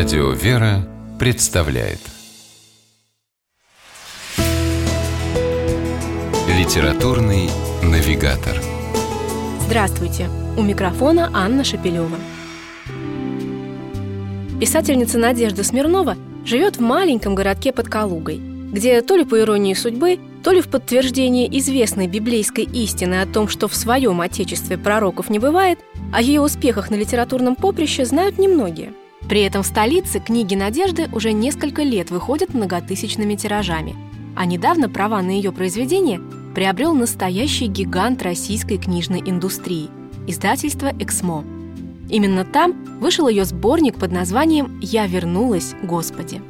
Радио «Вера» представляет Литературный навигатор Здравствуйте! У микрофона Анна Шапилева. Писательница Надежда Смирнова живет в маленьком городке под Калугой, где то ли по иронии судьбы, то ли в подтверждение известной библейской истины о том, что в своем отечестве пророков не бывает, о ее успехах на литературном поприще знают немногие. При этом в столице книги Надежды уже несколько лет выходят многотысячными тиражами, а недавно права на ее произведение приобрел настоящий гигант российской книжной индустрии – издательство «Эксмо». Именно там вышел ее сборник под названием «Я вернулась, Господи».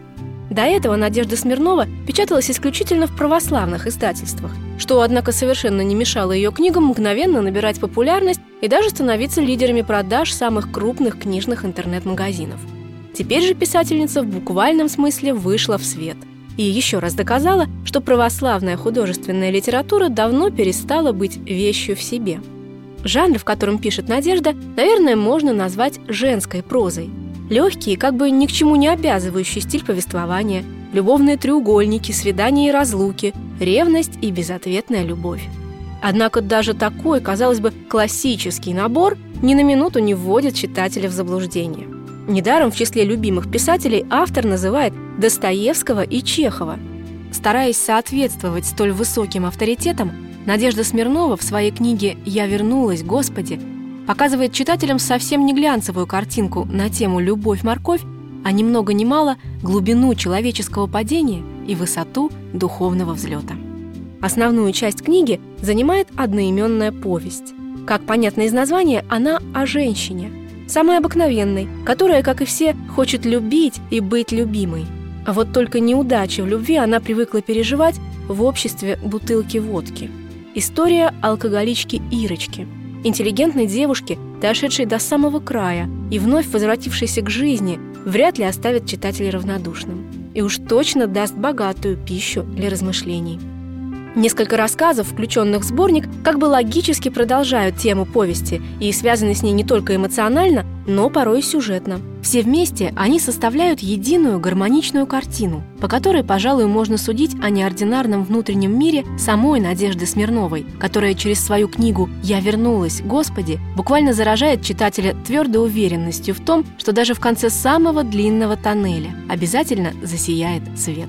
До этого Надежда Смирнова печаталась исключительно в православных издательствах, что, однако, совершенно не мешало ее книгам мгновенно набирать популярность и даже становиться лидерами продаж самых крупных книжных интернет-магазинов. Теперь же писательница в буквальном смысле вышла в свет и еще раз доказала, что православная художественная литература давно перестала быть вещью в себе. Жанр, в котором пишет Надежда, наверное, можно назвать женской прозой – Легкий, как бы ни к чему не обязывающий стиль повествования, любовные треугольники, свидания и разлуки, ревность и безответная любовь. Однако даже такой, казалось бы, классический набор ни на минуту не вводит читателя в заблуждение. Недаром в числе любимых писателей автор называет Достоевского и Чехова. Стараясь соответствовать столь высоким авторитетам, Надежда Смирнова в своей книге «Я вернулась, Господи» показывает читателям совсем не глянцевую картинку на тему «Любовь-морковь», а ни много ни мало глубину человеческого падения и высоту духовного взлета. Основную часть книги занимает одноименная повесть. Как понятно из названия, она о женщине, самой обыкновенной, которая, как и все, хочет любить и быть любимой. А вот только неудачи в любви она привыкла переживать в обществе бутылки водки. История алкоголички Ирочки – интеллигентной девушки, дошедшей до самого края и вновь возвратившейся к жизни, вряд ли оставит читателя равнодушным. И уж точно даст богатую пищу для размышлений. Несколько рассказов, включенных в сборник, как бы логически продолжают тему повести и связаны с ней не только эмоционально, но порой и сюжетно. Все вместе они составляют единую гармоничную картину, по которой, пожалуй, можно судить о неординарном внутреннем мире самой Надежды Смирновой, которая через свою книгу «Я вернулась, Господи» буквально заражает читателя твердой уверенностью в том, что даже в конце самого длинного тоннеля обязательно засияет свет.